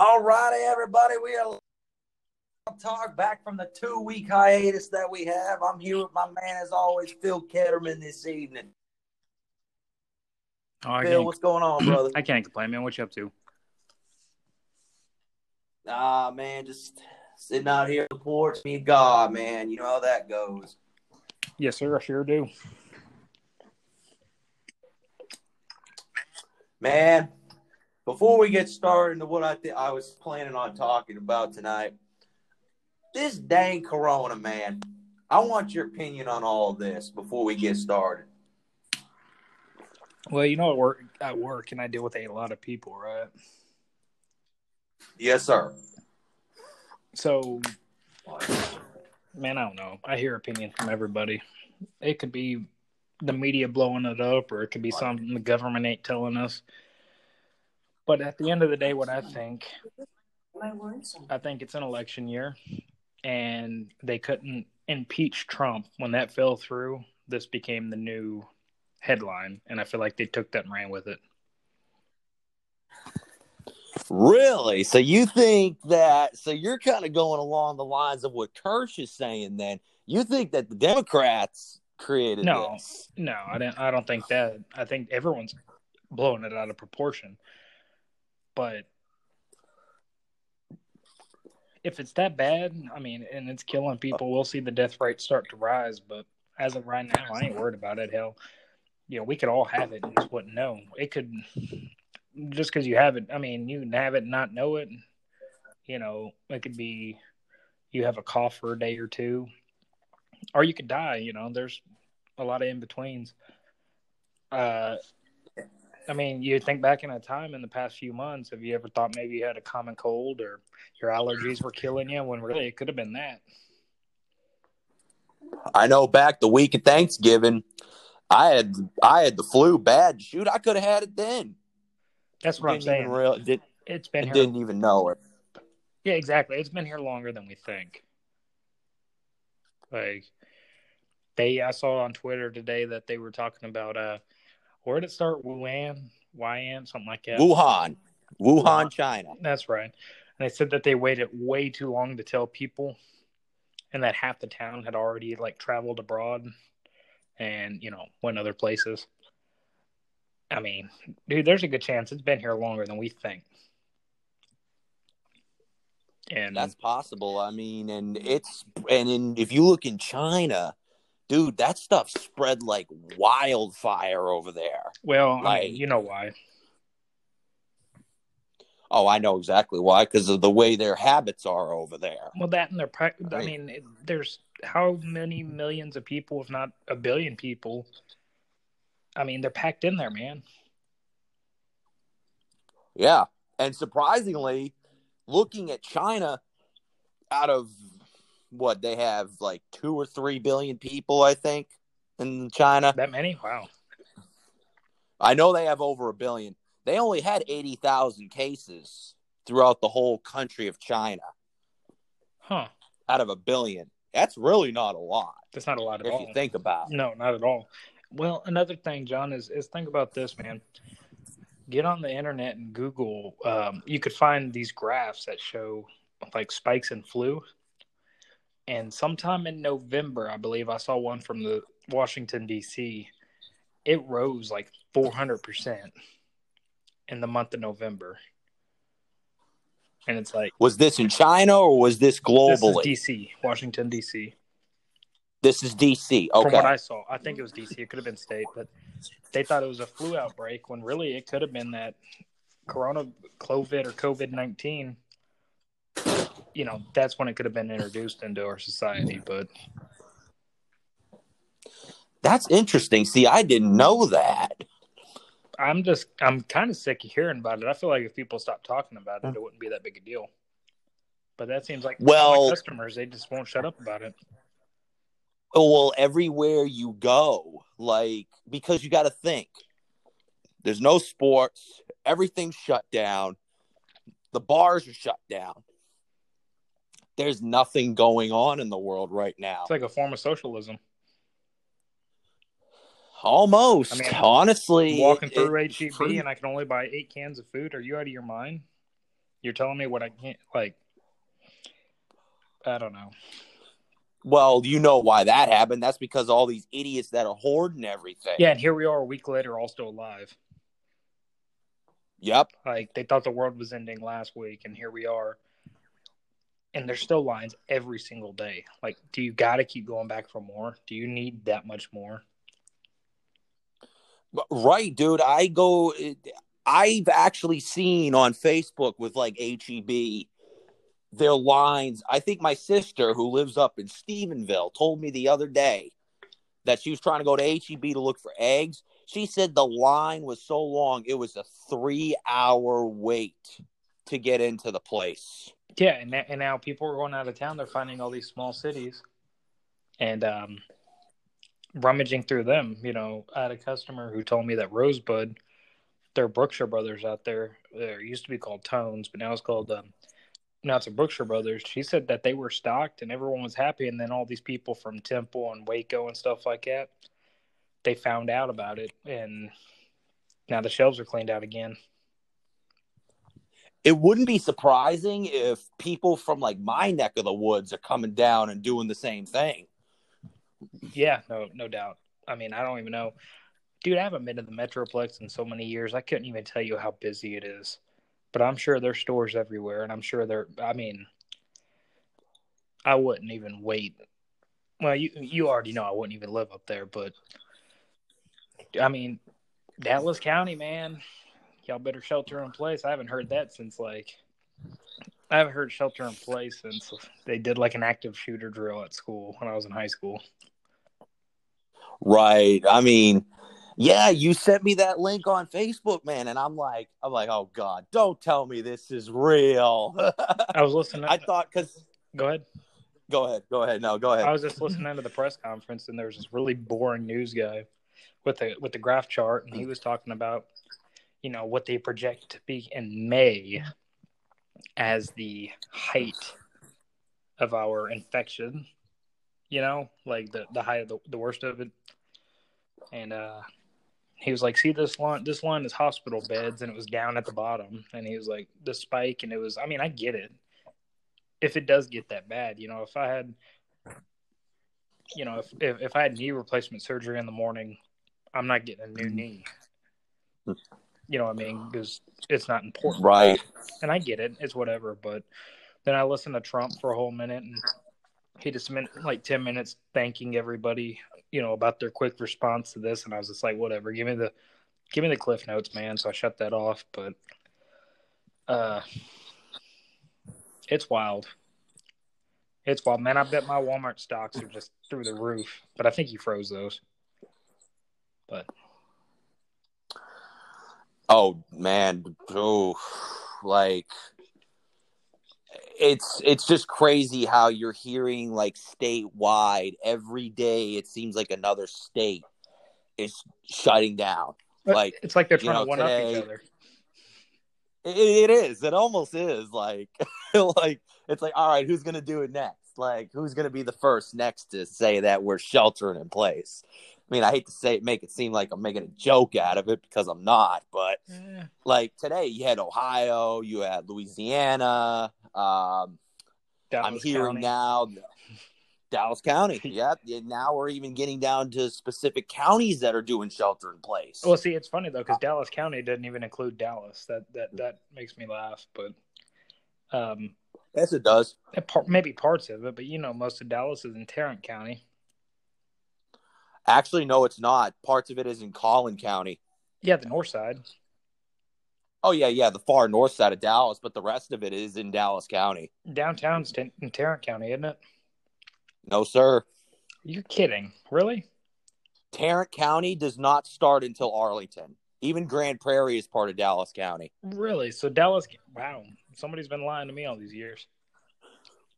All righty, everybody. We are talk back from the two week hiatus that we have. I'm here with my man, as always, Phil Ketterman this evening. Oh, Phil, what's going on, brother? I can't complain, man. What you up to? Ah, man, just sitting out here on the porch, me and God, man. You know how that goes. Yes, sir. I sure do. Man, before we get started into what I th- I was planning on talking about tonight, this dang Corona, man. I want your opinion on all of this before we get started. Well, you know, at work, at work, and I deal with a lot of people, right? Yes, sir. So, man, I don't know. I hear opinions from everybody. It could be the media blowing it up, or it could be something the government ain't telling us. But at the end of the day, what I think, I think it's an election year, and they couldn't impeach Trump when that fell through. This became the new headline, and I feel like they took that and ran with it. Really? So you think that? So you're kind of going along the lines of what Kirsch is saying. Then you think that the Democrats created No. this? No, I don't. I don't think that. I think everyone's blowing it out of proportion. But if it's that bad, I mean, and it's killing people, we'll see the death rate start to rise. But as of right now, I ain't worried about it. Hell, you know, we could all have it and just wouldn't know. It could just because you have it. I mean, you can have it and not know it. You know, it could be you have a cough for a day or two, or you could die. You know, there's a lot of in betweens. Uh, I mean, you think back in a time in the past few months, have you ever thought maybe you had a common cold or your allergies were killing you when really it could have been that? I know back the week of Thanksgiving, I had I had the flu bad. Shoot, I could have had it then. That's what I'm saying. real, did, it's been here. didn't even know it. Yeah, exactly. It's been here longer than we think. Like they, I saw on Twitter today that they were talking about uh, where did it start? Wuhan, Wuhan, something like that. Wuhan, Wuhan, Wuhan. China. That's right. And they said that they waited way too long to tell people, and that half the town had already like traveled abroad, and you know went other places. I mean, dude, there's a good chance it's been here longer than we think. And That's possible. I mean, and it's and in, if you look in China, dude, that stuff spread like wildfire over there. well, I mean, you know why? Oh, I know exactly why because of the way their habits are over there. Well, that and prac- I Right. mean, it, there's how many millions of people, if not a billion people. I mean, they're packed in there, man. Yeah, and surprisingly, looking at China, out of what they have, like two or three billion people, I think, in China. That many? Wow. I know they have over a billion. They only had eighty thousand cases throughout the whole country of China, Huh. out of a billion. That's really not a lot That's not a lot at if all. If you think about it. No, not at all. Well, another thing, John, is is think about this, man. Get on the internet and Google. Um, you could find these graphs that show like spikes in flu. And sometime in November, I believe I saw one from the Washington D.C. It rose like four hundred percent in the month of November. And it's like Was this in China or was this this globally? is D.C., Washington D.C. This is DC. From Okay. what I saw, I think it was DC. It could have been state, but they thought it was a flu outbreak when really it could have been that Corona, COVID, or COVID nineteen. You know, that's when it could have been introduced into our society. But That's interesting. See, I didn't know that. I'm just, I'm kind of sick of hearing about it. I feel like if people stopped talking about it, it wouldn't be that big a deal. But that seems like Well- customers, they just won't shut up about it. Oh, well, everywhere you go, like, because you got to think there's no sports, everything's shut down, the bars are shut down. There's nothing going on in the world right now. It's like a form of socialism. Almost. I mean, Honestly, walking through it's HEB pretty- and I can only buy eight cans of food. Are you out of your mind? You're telling me what I can't like. I don't know. Well, you know why that happened. That's because all these idiots that are hoarding everything. Yeah, and here we are a week later, all still alive. Yep. Like they thought the world was ending last week, and here we are. And there's still lines every single day. Like, do you got to keep going back for more? Do you need that much more? Right, dude. I go. I've actually seen on Facebook with like HEB their lines. I think my sister, who lives up in Stephenville, told me the other day that she was trying to go to HEB to look for eggs. She said the line was so long, it was a three hour wait to get into the place. Yeah, and, and now people are going out of town. They're finding all these small cities and um, rummaging through them. You know, I had a customer who told me that Rosebud, their Brookshire Brothers out there, there used to be called Tones, but now it's called um, now it's a Brookshire Brothers. She said that they were stocked and everyone was happy, and then all these people from Temple and Waco and stuff like that, they found out about it, and now the shelves are cleaned out again. It wouldn't be surprising if people from like my neck of the woods are coming down and doing the same thing. Yeah, no, no doubt. I mean, I don't even know, dude. I haven't been to the Metroplex in so many years. I couldn't even tell you how busy it is but I'm sure there's stores everywhere, and I'm sure they're. I mean, I wouldn't even wait. Well, you you already know I wouldn't even live up there, but I mean, Dallas County, man, y'all better shelter in place. I haven't heard that since like I haven't heard shelter in place since they did like an active shooter drill at school when I was in high school. Right. I mean, yeah, you sent me that link on Facebook, man, and I'm like, I'm like, oh god, don't tell me this is real. I was listening. I thought because go ahead, go ahead, go ahead. No, go ahead. I was just listening to the press conference, and there was this really boring news guy with the with the graph chart, and he mm. was talking about, you know, what they project to be in May as the height of our infection. You know, like the the height of the, the worst of it, and uh he was like, "See this line? This line is hospital beds, and it was down at the bottom." And he was like, "The spike," and it was. I mean, I get it. If it does get that bad, you know, if I had, you know, if if, if I had knee replacement surgery in the morning, I'm not getting a new knee. You know what I mean? Because it's not important, right? And I get it. It's whatever. But then I listened to Trump for a whole minute, and he just spent like ten minutes thanking everybody you know, about their quick response to this, and I was just like, whatever, give me the give me the cliff notes, man. So I shut that off. But uh it's wild. It's wild, man. I bet my Walmart stocks are just through the roof. But I think he froze those. But oh man, oh like it's it's just crazy how you're hearing like statewide every day it seems like another state is shutting down. Like it's like they're trying know, to one today, up each other. It, it is. It almost is. Like like it's like all right who's gonna do it next? Like who's gonna be the first next to say that we're sheltering in place I mean, I hate to say it, make it seem like I'm making a joke out of it because I'm not. But yeah. like today, you had Ohio, you had Louisiana. Um, I'm hearing County. now Dallas County. Yep. Now we're even getting down to specific counties that are doing shelter in place. Well, see, it's funny though because Dallas County doesn't even include Dallas. That that that makes me laugh. But um, yes, it does. Maybe parts of it, but you know, most of Dallas is in Tarrant County. Actually, no, it's not. Parts of it is in Collin County. Yeah, the north side. Oh yeah, yeah, the far north side of Dallas, but the rest of it is in Dallas County. Downtown's in Tarrant County, isn't it? No, sir. You're kidding, really? Tarrant County does not start until Arlington. Even Grand Prairie is part of Dallas County. Really? So Dallas? Wow, somebody's been lying to me all these years.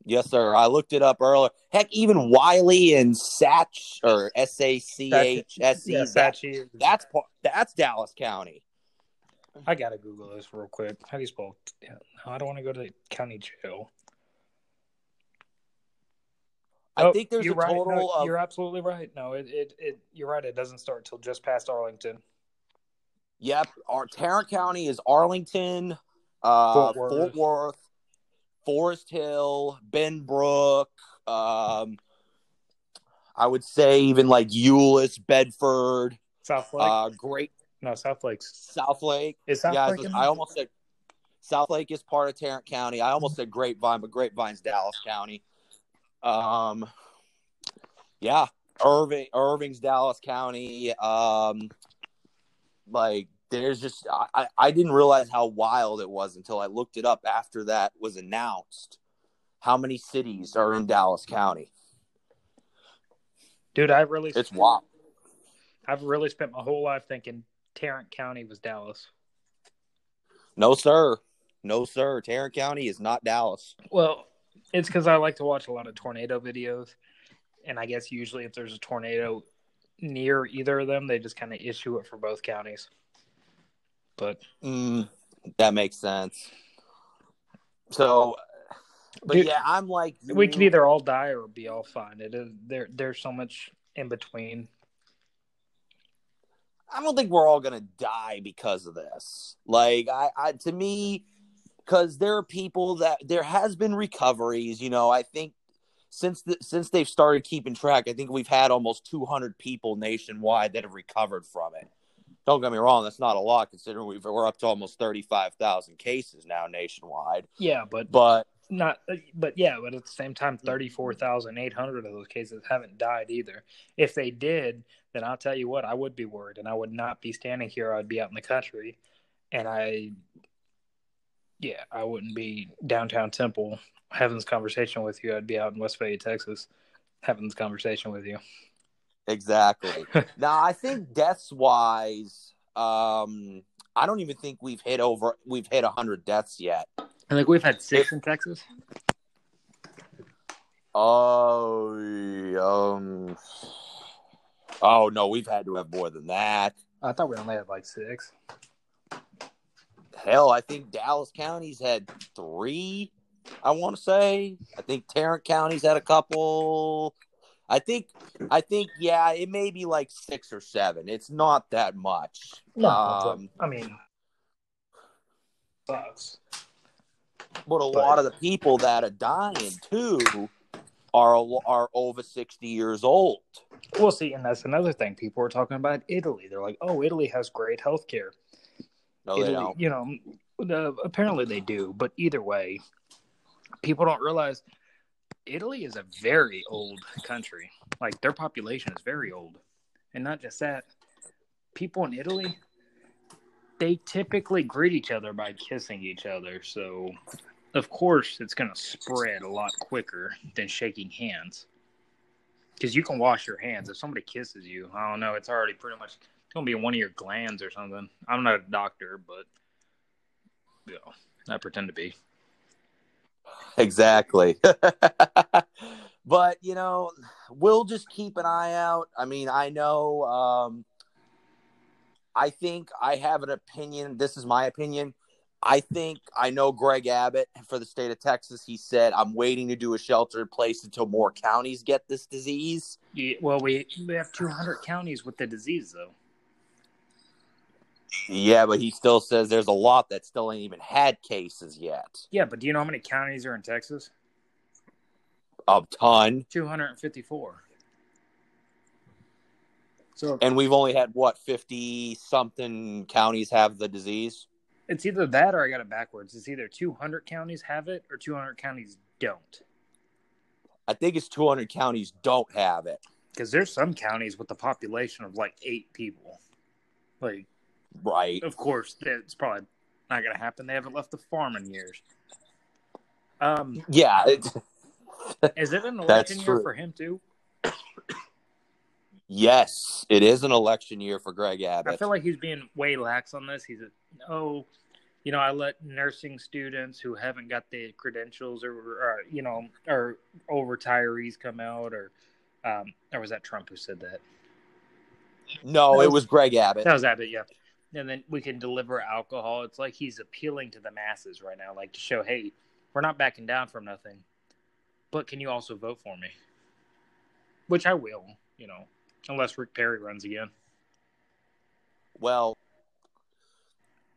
Yes, sir. I looked it up earlier. Heck, even Wylie and Satch or S A C H S E. That's that's Dallas County. I gotta Google this real quick. How do you spell? No, I don't want to go to the county jail. I oh, think there's a total no, of. You're absolutely right. No, it, it, it you're right. It doesn't start till just past Arlington. Yep, our Tarrant County is Arlington, uh, Fort Fort, Worth. Forest Hill, Benbrook. Um, I would say even like Euless, Bedford, South Lake. uh, Great no, South Lake's South Lake. is South yeah, I, Lake. was- I almost said South Lake is part of Tarrant County. I almost said Grapevine, but Grapevine's Dallas County. Um, yeah, Irving, Irving's Dallas County. Um, like there's just I, I- didn't realize how wild it was until I looked it up after that was announced. How many cities are in Dallas County? Dude, I really, It's wild. I've really spent my whole life thinking Tarrant County was Dallas. No, sir. No, sir. Tarrant County is not Dallas. Well, it's because I like to watch a lot of tornado videos, and I guess usually if there's a tornado near either of them, they just kind of issue it for both counties. But Mm, that makes sense. So, but Dude, yeah, I'm like we can either all die or be all fine. It is there. There's so much in between. I don't think we're all gonna die because of this. Like, I, I to me, because there are people that there has been recoveries. You know, I think since the, since they've started keeping track, I think we've had almost 200 people nationwide that have recovered from it. Don't get me wrong, that's not a lot considering we've, we're up to almost 35,000 cases now nationwide. Yeah, but But not. Uh, but yeah, but at the same time, mm-hmm. thirty-four thousand eight hundred of those cases haven't died either. If they did, then I'll tell you what, I would be worried, and I would not be standing here. I'd be out in the country, and I, yeah, I wouldn't be downtown Temple having this conversation with you. I'd be out in Westphalia, Texas, having this conversation with you. Exactly. now, I think deaths wise, um, I don't even think we've hit over. We've hit hundred deaths yet. I think we've had six in Texas. Oh, um, oh no, we've had to have more than that. I thought we only had like six. Hell, I think Dallas County's had three. I want to say. I think Tarrant County's had a couple. I think. I think. Yeah, it may be like six or seven. It's not that much. No, Um, I mean, sucks. But a But- lot of the people that are dying too are are over sixty years old. Well, see, and that's another thing. People are talking about Italy. They're like, "Oh, Italy has great health care." No, they Italy, don't. you know, the, apparently they do, but either way, people don't realize Italy is a very old country. Like their population is very old, and not just that. People in Italy, they typically greet each other by kissing each other. So, of course, it's going to spread a lot quicker than shaking hands. Because you can wash your hands. If somebody kisses you, I don't know, it's already pretty much going to be one of your glands or something. I'm not a doctor, but you know, I pretend to be. Exactly. but you know, we'll just keep an eye out. I mean, I know um I think I have an opinion. This is my opinion. I think I know Greg Abbott for the state of Texas. He said, I'm waiting to do a shelter in place until more counties get this disease. Yeah, well, we we have 200 counties with the disease, though. Yeah, but he still says there's a lot that still ain't even had cases yet. Yeah, but do you know how many counties are in Texas? A ton. 254. So And we've only had what, 50 something counties have the disease? it's either that or I got it backwards. It's either 200 counties have it or 200 counties don't. I think it's 200 counties don't have it. Because there's some counties with a population of like eight people. Like, Right. of course, it's probably not going to happen. They haven't left the farm in years. Um, Yeah. Is it an election year true. for him too? yes, it is an election year for Greg Abbott. I feel like he's being way lax on this. He's a, oh, you know, I let nursing students who haven't got the credentials or, or you know, or old retirees come out, or um, or was that Trump who said that? no, it was Greg Abbott. That was Abbott, yeah. And then we can deliver alcohol. It's like he's appealing to the masses right now, like to show, hey, we're not backing down from nothing. But can you also vote for me? Which I will, you know, unless Rick Perry runs again. Well,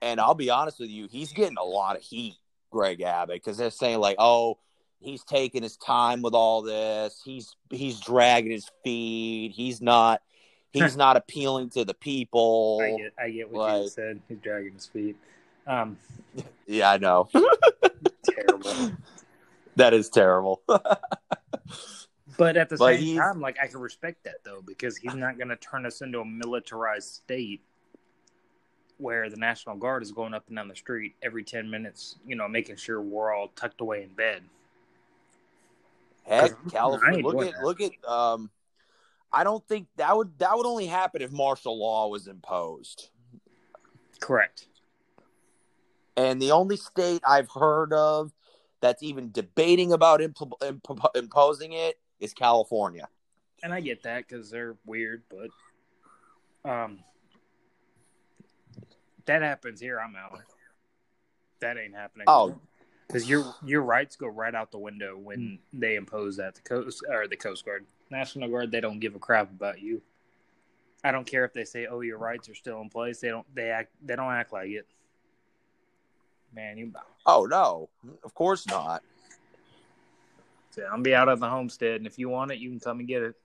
And I'll be honest with you, he's getting a lot of heat, Greg Abbott, because they're saying like, oh, he's taking his time with all this. He's he's dragging his feet. He's not he's not appealing to the people. I get, I get what you Like- just said. He's dragging his feet. Um, Yeah, I know. terrible. that is terrible. But at the But same time, like I can respect that though, because he's not going to turn us into a militarized state where the National Guard is going up and down the street every ten minutes, you know, making sure we're all tucked away in bed. Heck, California. Look at that. look at. Um, I don't think that would that would only happen if martial law was imposed. Correct. And the only state I've heard of that's even debating about imp- imp- imposing it is California. And I get that because they're weird, but um, that happens here. I'm out. That ain't happening. Oh. because your your rights go right out the window when they impose that the coast or the Coast Guard, National Guard. They don't give a crap about you. I don't care if they say, "Oh, your rights are still in place." They don't. They act. They don't act like it. Man, you. Oh no, of course not. I'm be out of the homestead, and if you want it, you can come and get it.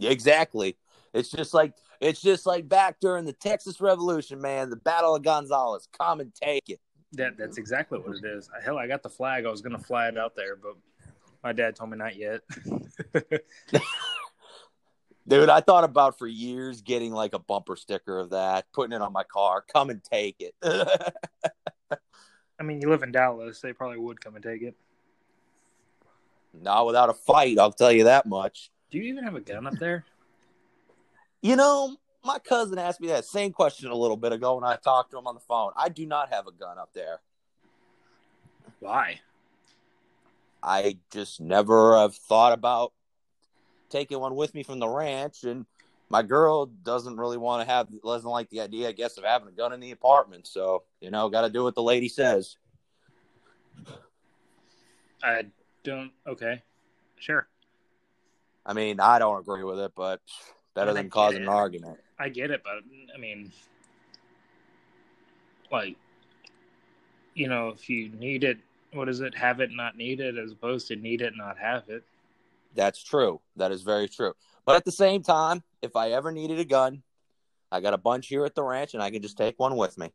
Exactly. It's just like it's just like back during the Texas Revolution, man. The Battle of Gonzales. Come and take it. That that's exactly what it is. Hell, I got the flag. I was gonna fly it out there, but my dad told me not yet. Dude, I thought about for years getting like a bumper sticker of that, putting it on my car. Come and take it. I mean, you live in Dallas; they probably would come and take it. Not without a fight, I'll tell you that much. Do you even have a gun up there? You know, my cousin asked me that same question a little bit ago when I talked to him on the phone. I do not have a gun up there. Why? I just never have thought about taking one with me from the ranch, and my girl doesn't really want to have, doesn't like the idea, I guess, of having a gun in the apartment. So, you know, got to do what the lady says. I don't. Okay, sure. I mean, I don't agree with it, but better than causing it. an argument. I get it, but I mean, like, you know, if you need it, what is it? Have it, not need it, as opposed to need it, not have it. That's true. That is very true. But at the same time, if I ever needed a gun, I got a bunch here at the ranch, and I can just take one with me.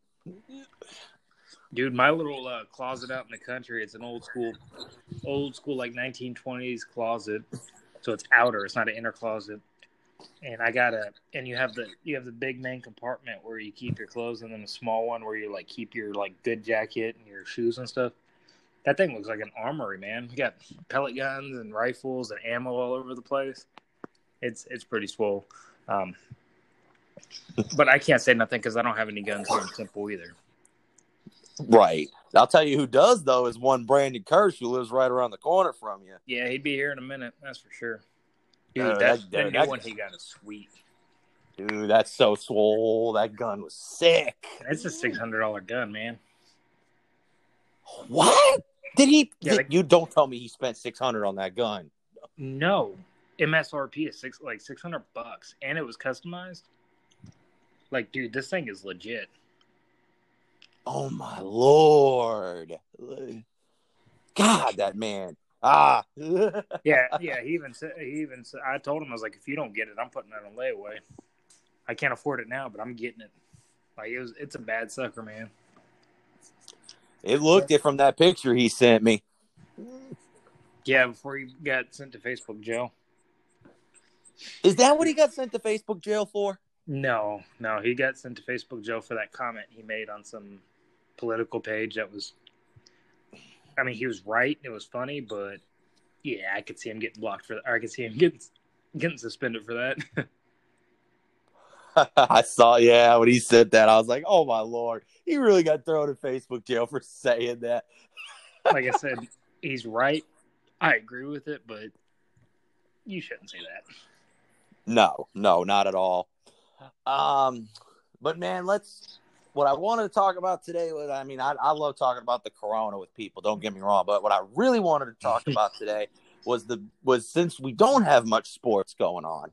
Dude, my little uh, closet out in the country, it's an old school, old school like 1920s closet. So it's outer, it's not an inner closet. And I got a, and you have the you have the big main compartment where you keep your clothes, and then a small one where you like keep your like good jacket and your shoes and stuff. That thing looks like an armory, man. We got pellet guns and rifles and ammo all over the place. It's it's pretty swole. Um, but I can't say nothing because I don't have any guns here in Temple either. Right. I'll tell you who does though is one Brandon Kirsch who lives right around the corner from you. Yeah, he'd be here in a minute. That's for sure. Dude, Uh, that, that- that, that- one he got is sweet. Dude, that's so swole. That gun was sick. That's a six hundred dollar gun, man. What? Did he? Yeah, like- you don't tell me he spent six hundred on that gun. No, MSRP is six like six hundred bucks, and it was customized. Like, dude, this thing is legit. Oh my lord! God, that man. Ah. Yeah, yeah. He even said he even said I told him I was like, if you don't get it, I'm putting it on layaway. I can't afford it now, but I'm getting it. Like it was, it's a bad sucker, man. It looked it from that picture he sent me. Yeah, before he got sent to Facebook jail. Is that what he got sent to Facebook jail for? No, no, he got sent to Facebook jail for that comment he made on some political page that was. I mean, he was right. It was funny, but yeah, I could see him getting blocked for that. Or I could see him getting getting suspended for that. I saw, yeah, when he said that, I was like, oh my lord, he really got thrown in Facebook jail for saying that. like I said, he's right. I agree with it, but you shouldn't say that. No, no, not at all. Um, but man, let's. What I wanted to talk about today was, I mean, I, I love talking about the corona with people. Don't get me wrong, but what I really wanted to talk about today was the was since we don't have much sports going on,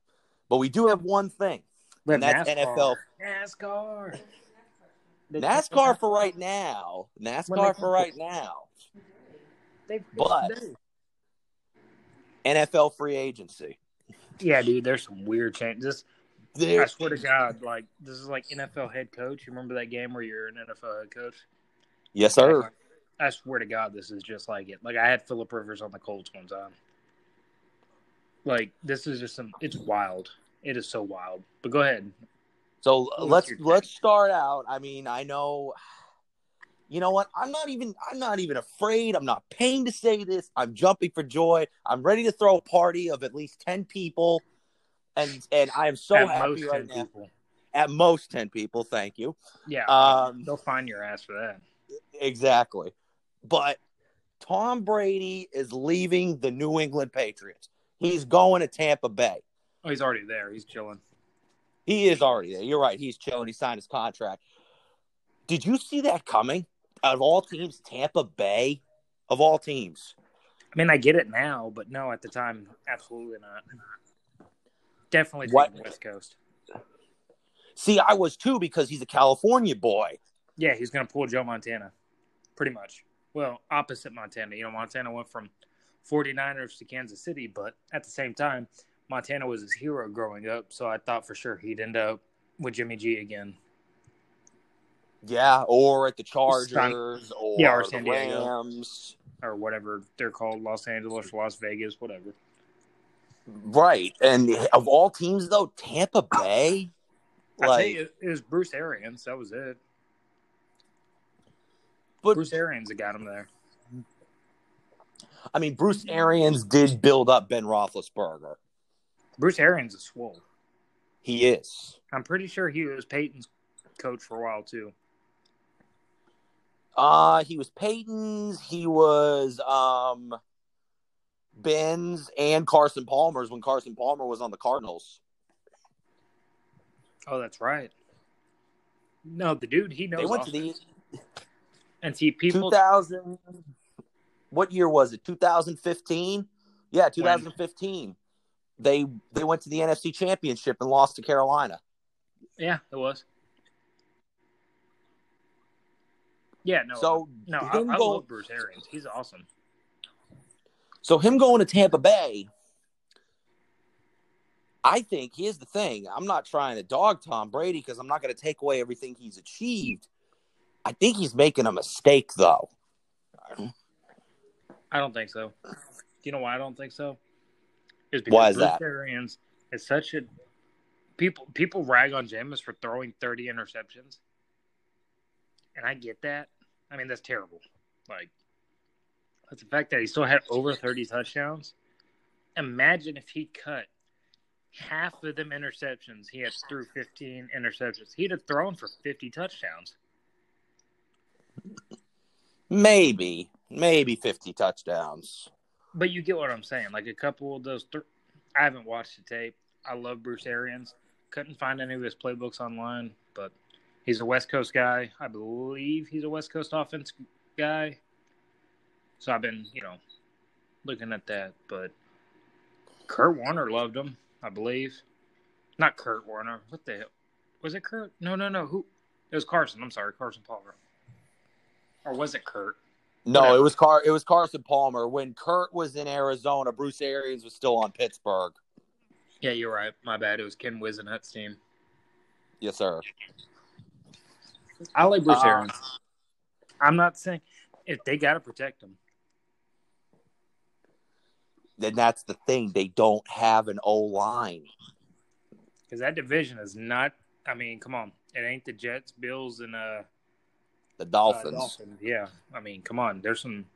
but we do have one thing, But And that's NFL. NASCAR. They- NASCAR for right now. NASCAR for right now. They- But- NFL free agency. yeah, dude, there's some weird changes. I swear to God, like this is like NFL head coach. You remember that game where you're an NFL head coach? yes, sir. I swear to God, this is just like it. Like I had Philip Rivers on the Colts one time. Like this is just some. It's wild. It is so wild. But go ahead. So What's let's let's start out. I mean, I know. You know what? I'm not even. I'm not even afraid. I'm not pained to say this. I'm jumping for joy. I'm ready to throw a party of at least ten people, and and I am so At happy most right 10 now. people. At most ten people. Thank you. Yeah, Um, they'll find your ass for that. Exactly. But Tom Brady is leaving the New England Patriots. He's going to Tampa Bay. Oh, he's already there. He's chilling. He is already there. You're right. He's chilling. He signed his contract. Did you see that coming? Out of all teams, Tampa Bay, of all teams. I mean, I get it now, but no, at the time, absolutely not. Definitely What- West Coast. See, I was too because he's a California boy. Yeah, he's going to pull Joe Montana, pretty much. Well, opposite Montana. You know, Montana went from 49ers to Kansas City, but at the same time, Montana was his hero growing up, so I thought for sure he'd end up with Jimmy G again. Yeah, or at the Chargers, or, Yeah, or the San Diego. Rams. Or whatever they're called, Los Angeles, Las Vegas, whatever. Right. And of all teams, though, Tampa Bay. I Like, it, it was Bruce Arians. That was it. but Bruce Arians that got him there. I mean, Bruce Arians did build up Ben Roethlisberger. Bruce Arians is swole. He is. I'm pretty sure he was Peyton's coach for a while too. Uh he was Peyton's, he was um Ben's and Carson Palmer's when Carson Palmer was on the Cardinals. Oh, that's right. No, the dude he knows. They went to the and see people. 2000 What year was it? 2015? Yeah, 2015. They they went to the NFC Championship and lost to Carolina. Yeah, it was. Yeah, no. So no, I, I go- love Bruce Arians. He's awesome. So him going to Tampa Bay, I think here's the thing. I'm not trying to dog Tom Brady because I'm not going to take away everything he's achieved. I think he's making a mistake though. I don't think so. Do you know why I don't think so? Is Why is Bruce that? Arians is such a people. People rag on Jameis for throwing thirty interceptions, and I get that. I mean, that's terrible. Like, but the fact that he still had over thirty touchdowns. Imagine if he cut half of them interceptions. He had through fifteen interceptions. He'd have thrown for fifty touchdowns. Maybe, maybe 50 touchdowns. But you get what I'm saying. Like a couple of those, th- I haven't watched the tape. I love Bruce Arians. Couldn't find any of his playbooks online, but he's a West Coast guy. I believe he's a West Coast offense guy. So I've been, you know, looking at that. But Kurt Warner loved him, I believe. Not Kurt Warner. What the hell? Was it Kurt? No, no, no. Who? It was Carson. I'm sorry, Carson Palmer. Or was it Kurt? No, Whatever. it was Car. It was Carson Palmer when Kurt was in Arizona. Bruce Arians was still on Pittsburgh. Yeah, you're right. My bad. It was Ken Whisenhunt's team. Yes, sir. I like Bruce Uh, Arians. I'm not saying if they got to protect him. Then that's the thing. They don't have an O line. because that division is not. I mean, come on, it ain't the Jets, Bills, and uh, The uh, Dolphins. Dolphins. Yeah, I mean, come on. There's some,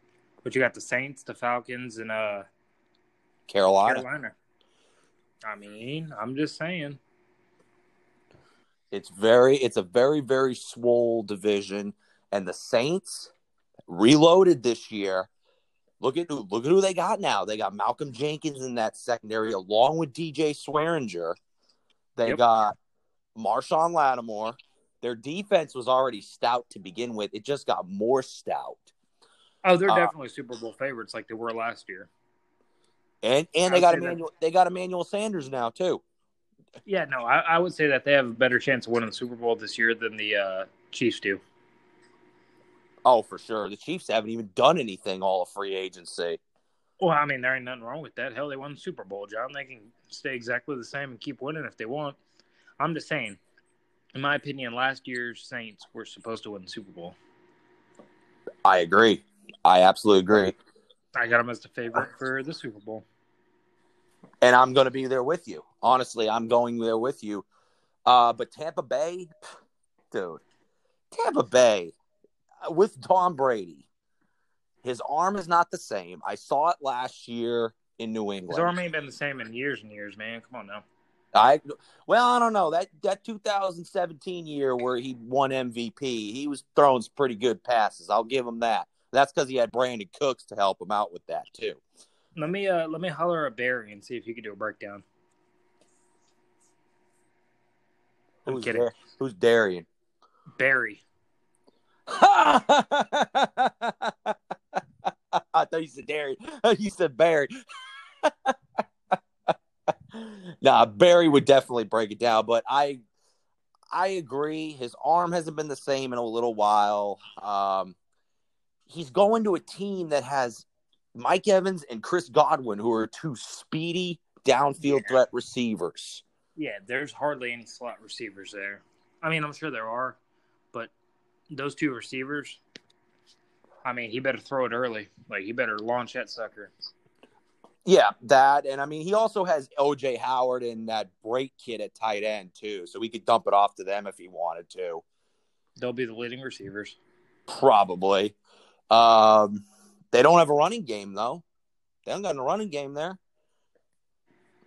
but you got the Saints, the Falcons, and uh, Carolina. Carolina. I mean, I'm just saying. It's very. It's a very very swole division, and the Saints reloaded this year. Look at who look at who they got now. They got Malcolm Jenkins in that secondary, along with DJ Swearinger. They Yep. got Marshon Lattimore. Their defense was already stout to begin with. It just got more stout. Oh, they're Uh, definitely Super Bowl favorites, like they were last year. And and they got that- Emmanuel they got Emmanuel Sanders now too. Yeah, no, I, I would say that they have a better chance of winning the Super Bowl this year than the uh, Chiefs do. Oh, for sure. The Chiefs haven't even done anything all of free agency. Well, I mean, there ain't nothing wrong with that. Hell, they won the Super Bowl, John. They can stay exactly the same and keep winning if they want. I'm just saying, in my opinion, last year's Saints were supposed to win the Super Bowl. I agree. I absolutely agree. I got them as the favorite for the Super Bowl. And I'm going to be there with you. Honestly, I'm going there with you. Uh, but Tampa Bay, dude, Tampa Bay uh, with Tom Brady, his arm is not the same. I saw it last year in New England. His arm ain't been the same in years and years, man. Come on now. I well, I don't know that that 2017 year where he won MVP, he was throwing some pretty good passes. I'll give him that. That's because he had Brandin Cooks to help him out with that too. Let me uh let me holler at Barry and see if he can do a breakdown. I'm Who's kidding. Dar- Who's Darian? Barry. I thought you said Darian. You said Barry. nah, Barry would definitely break it down, but I I agree. His arm hasn't been the same in a little while. Um, he's going to a team that has Mike Evans and Chris Godwin, who are two speedy downfield Yeah. threat receivers. Yeah, there's hardly any slot receivers there. I mean, I'm sure there are, but those two receivers, I mean, he better throw it early. Like he better launch that sucker. Yeah, that, and I mean, he also has OJ Howard and that Brate kid at tight end too, so we could dump it off to them if he wanted to. They'll be the leading receivers. Probably. Um, they don't have a running game though. They don't got a running game there.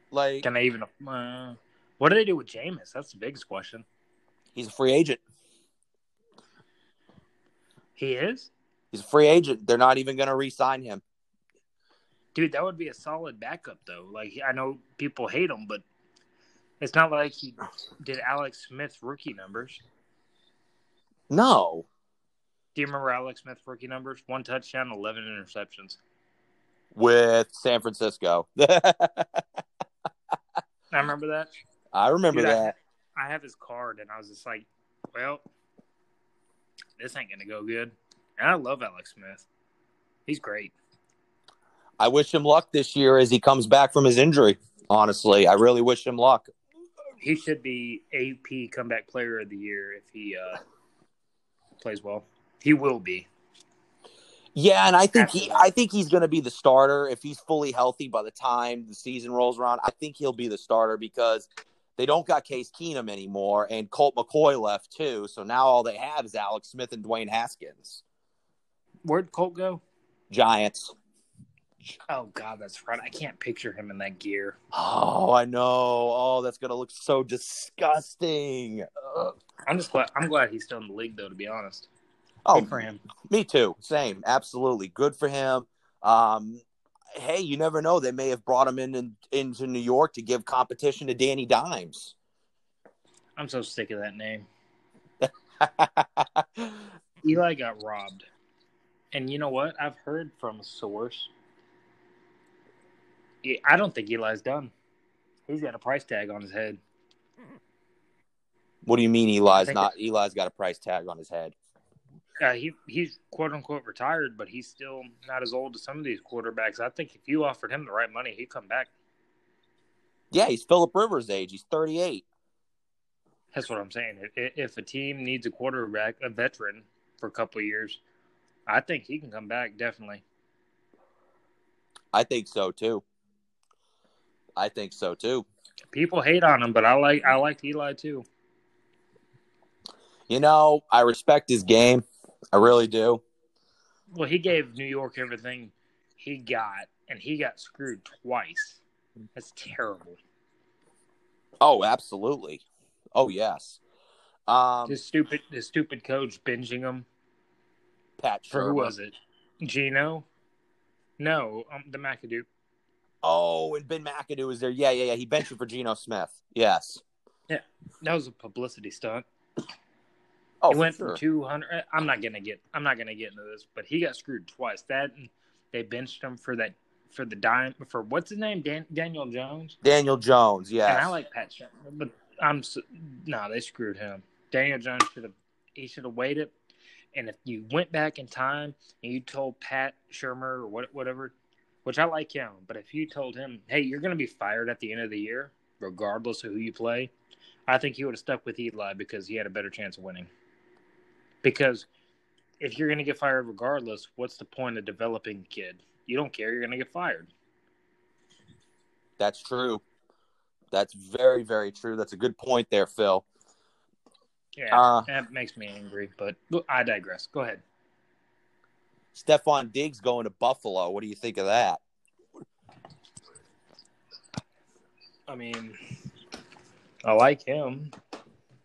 Like Can they even? Uh, what do they do with Jameis? That's the biggest question. he's a free agent. He is, He's a free agent. They're not even going to re-sign him. Dude. That would be a solid backup, though. Like I know people hate him, but it's not like he did Alex Smith rookie numbers. No, Do you remember Alex Smith rookie numbers? One touchdown, eleven interceptions. with San Francisco. I remember that. I remember Dude, I- that. I have his card, and I was just like, well, this ain't gonna go good. And I love Alex Smith. He's great. I wish him luck this year as he comes back from his injury. Honestly, I really wish him luck. He should be AP comeback player of the year if he uh, plays well. He will be. Yeah, and I think he. I think he's going to be the starter if he's fully healthy by the time the season rolls around. I think he'll be the starter because they don't got Case Keenum anymore and Colt McCoy left too. So now all they have is Alex Smith and Dwayne Haskins. Where'd Colt go? Giants. Oh God, that's right. I can't picture him in that gear. Oh, I know. Oh, that's going to look so disgusting. Ugh. I'm just glad. I'm glad he's still in the league, though. To be honest, Oh, Good for him. Me too. Same. Absolutely. Good for him. Um, hey, you never know. They may have brought him in, in into New York to give competition to Danny Dimes. I'm so sick of that name. Eli got robbed, and you know what? I've heard from a source. I don't think Eli's done. He's got a price tag on his head. what do you mean Eli's not? Eli's got a price tag on his head. Uh, he he's quote unquote retired, but he's still not as old as some of these quarterbacks. I think if you offered him the right money, he'd come back. Yeah, he's Philip Rivers' age. He's 38. That's what I'm saying. If, if a team needs a quarterback, a veteran for a couple of years, I think he can come back definitely. I think so too. I think so too. People hate on him, but I like I like Eli too. You know, I respect his game. I really do. Well, he gave New York everything he got, and he got screwed twice. That's terrible. Oh, absolutely. Oh, yes. Um, His stupid, his stupid coach binging him Pat for who was it? Geno? No, um, the McAdoo. Oh, and Ben McAdoo was there. Yeah, yeah, yeah. He benched him for Geno Smith. Yes. Yeah, that was a publicity stunt. Oh, he for went sure. from two hundred. I'm not gonna get. I'm not gonna get into this, but he got screwed twice. That and they benched him for that for the dime for what's his name, Dan, Daniel Jones. Daniel Jones. Yes. And I like Pat Shurmur, but I'm no, they screwed him. Daniel Jones should have he should have waited. And if you went back in time and you told Pat Shurmur or what, whatever, which I like him, but if you told him, hey, you're going to be fired at the end of the year, regardless of who you play, I think he would have stuck with Eli because he had a better chance of winning. Because if you're going to get fired regardless, what's the point of developing the kid? You don't care. You're going to get fired. That's true. That's very, very true. That's a good point there, Phil. Yeah, uh, that makes me angry, but I digress. Go ahead. Stefon Diggs going to Buffalo. What do you think of that? I mean, I like him.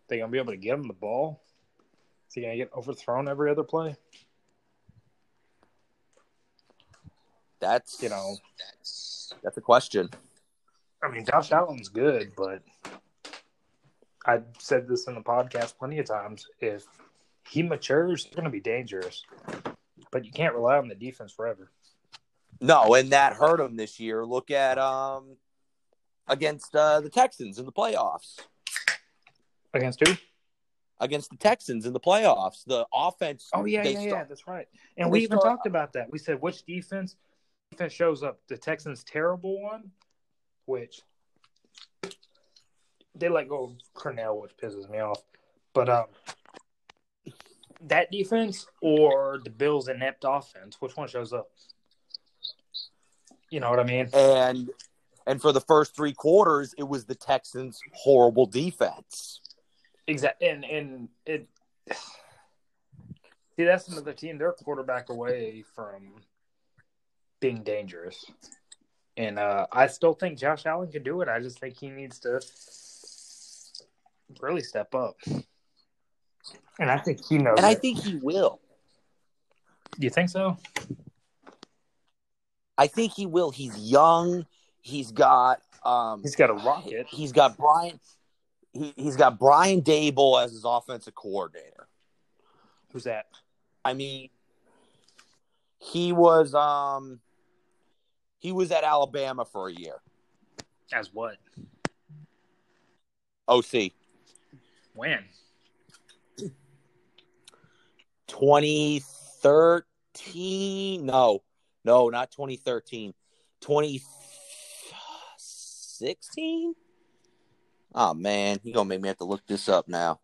They gonna be able to get him the ball. Is he gonna get overthrown every other play? That's you know that's that's a question. I mean, Josh Allen's good, but I've said this in the podcast plenty of times. If he matures, going to be dangerous. But you can't rely on the defense forever. No, and that hurt him this year. Look at um against uh, the Texans in the playoffs. Against who? Against the Texans in the playoffs. The offense. Oh yeah, yeah, start, yeah. That's right. And we even start, talked about that. We said which defense defense shows up. The Texans' terrible one, which they let go of Cornell, which pisses me off. But um, that defense or the Bills' inept offense, which one shows up? You know what I mean? And and for the first three quarters, it was the Texans' horrible defense. Exactly, and and it. See, that's another team. They're quarterback away from being dangerous, and uh, I still think Josh Allen can do it. I just think he needs to really step up. And I think he knows. And it. I think he will. You think so? I think he will. He's young. He's got um he's got a rocket. He's got Brian he, he's got Brian Daboll as his offensive coordinator. Who's that? I mean he was um he was at Alabama for a year. As what? OC. When? 2013. No, no, not 2013. 2016? Oh, man. You're going to make me have to look this up now.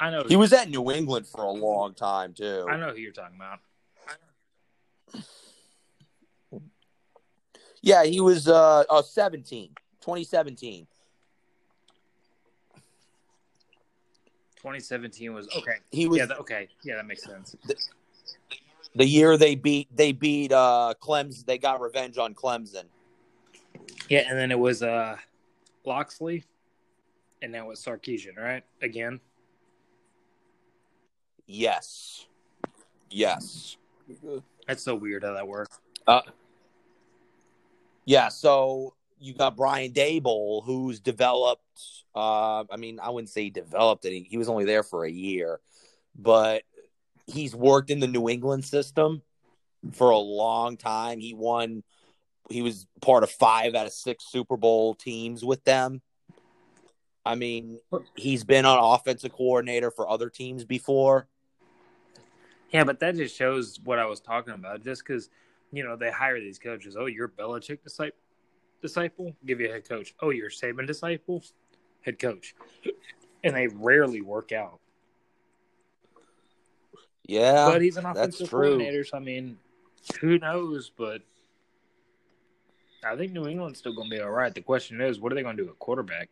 I know. He was at New England for a long time, too. I know who you're talking about. Yeah, he was uh, uh 17, 2017. 2017 was okay. He was yeah. Okay, yeah, that makes sense. The, the year they beat they beat uh Clemson. They got revenge on Clemson. Yeah, and then it was uh Locksley, and now it's Sarkisian, right? Again. Yes. Yes. That's so weird how that works. Uh, yeah. So you got Brian Daboll, who's developed. Uh, I mean, I wouldn't say developed. He, he was only there for a year, but he's worked in the New England system for a long time. He won. He was part of five out of six Super Bowl teams with them. I mean, he's been on offensive coordinator for other teams before. Yeah, but that just shows what I was talking about. Just because, you know, they hire these coaches. Oh, you're Belichick type disciple, give you a head coach. Oh, you're Saban disciple, head coach. And they rarely work out. Yeah, but he's an offensive coordinator. So I mean, who knows? But I think New England's still going to be all right. The question is, what are they going to do at quarterback?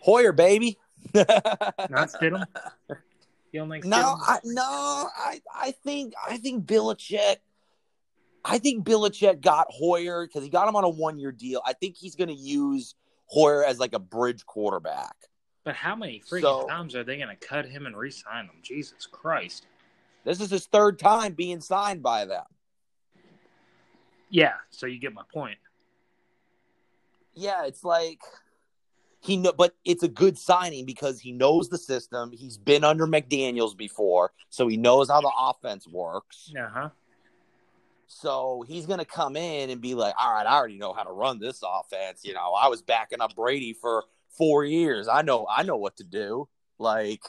Hoyer, baby. Not Stidham. You don't think? No, I, no. I I think I think Belichick I think Belichick got Hoyer because he got him on a one year deal. I think he's going to use Hoyer as like a bridge quarterback. But how many freaking so, times are they going to cut him and re sign him? Jesus Christ. This is his third time being signed by them. Yeah, so you get my point. Yeah, it's like he know, but it's a good signing because he knows the system. He's been under McDaniels before, so he knows how the offense works. Uh huh. So he's going to come in and be like, all right, I already know how to run this offense. You know, I was backing up Brady for four years. I know I know what to do. Like,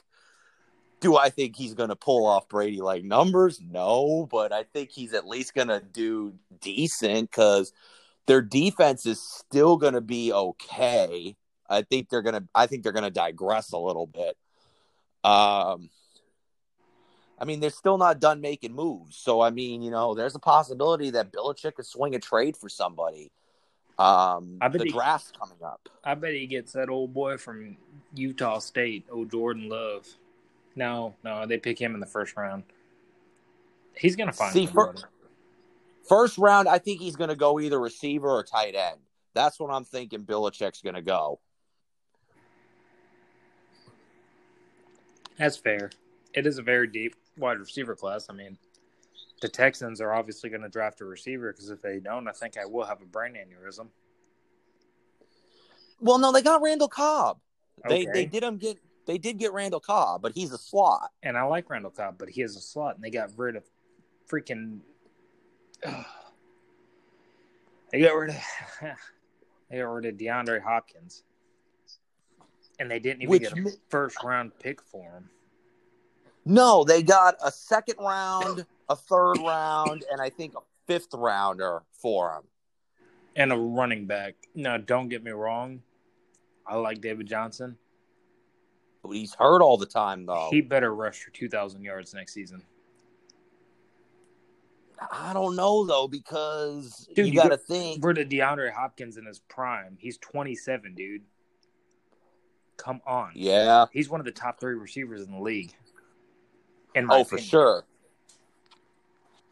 do I think he's gonna pull off Brady like numbers? No, but I think he's at least gonna do decent because their defense is still gonna be okay. I think they're gonna I think they're gonna digress a little bit. Um I mean, they're still not done making moves. So, I mean, you know, there's a possibility that Belichick could swing a trade for somebody. Um, I bet the he- draft's coming up. I bet he gets that old boy from Utah State, old Jordan Love. No, no, they pick him in the first round. He's gonna find See, somebody. fir- First round, I think he's going to go either receiver or tight end. That's what I'm thinking Belichick's going to go. That's fair. It is a very deep wide receiver class. I mean, the Texans are obviously going to draft a receiver because if they don't, I think I will have a brain aneurysm. Well, no, they got Randall Cobb. They Okay. they did him get they did get Randall Cobb, but he's a slot. And I like Randall Cobb, but he is a slot, and they got rid of freaking. they got rid of. they got rid of DeAndre Hopkins, and they didn't even Which get a mi- first round pick for him. No, they got a second round, a third round, and I think a fifth rounder for him. and a running back. No, don't get me wrong. I like David Johnson. But he's hurt all the time, though. He better rush for 2,000 yards next season. I don't know though because Dude, you, got to think. We're to DeAndre Hopkins in his prime. He's 27, dude. Come on. Yeah. He's one of the top three receivers in the league. In my Oh, for sure.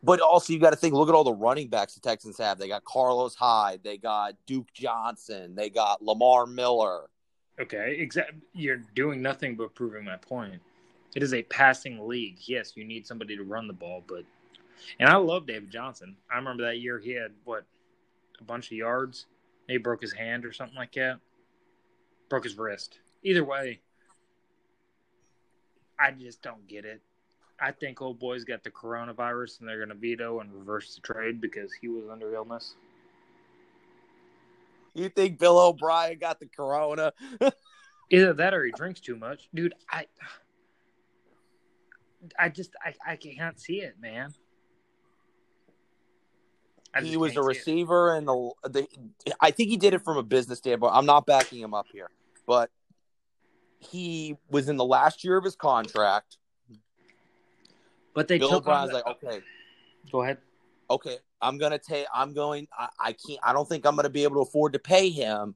But also, you got to think. Look at all the running backs the Texans have. They got Carlos Hyde. They got Duke Johnson. They got Lamar Miller. Okay, exactly. You're doing nothing but proving my point. It is a passing league. Yes, you need somebody to run the ball, but and I love David Johnson. I remember that year he had what a bunch of yards. He broke his hand or something like that. Broke his wrist. Either way, I just don't get it. I think old boy's got the coronavirus and they're going to veto and reverse the trade because he was under illness. You think Bill O'Brien got the corona? Either that or he drinks too much, dude. I, I just I, I can't see it, man. He was a it. receiver, and the, the I think he did it from a business standpoint. I'm not backing him up here, but he was in the last year of his contract. But they Bill took O'Brien's the- like, okay, Go ahead. okay, I'm gonna take. I'm going. I, I can't. I don't think I'm gonna be able to afford to pay him.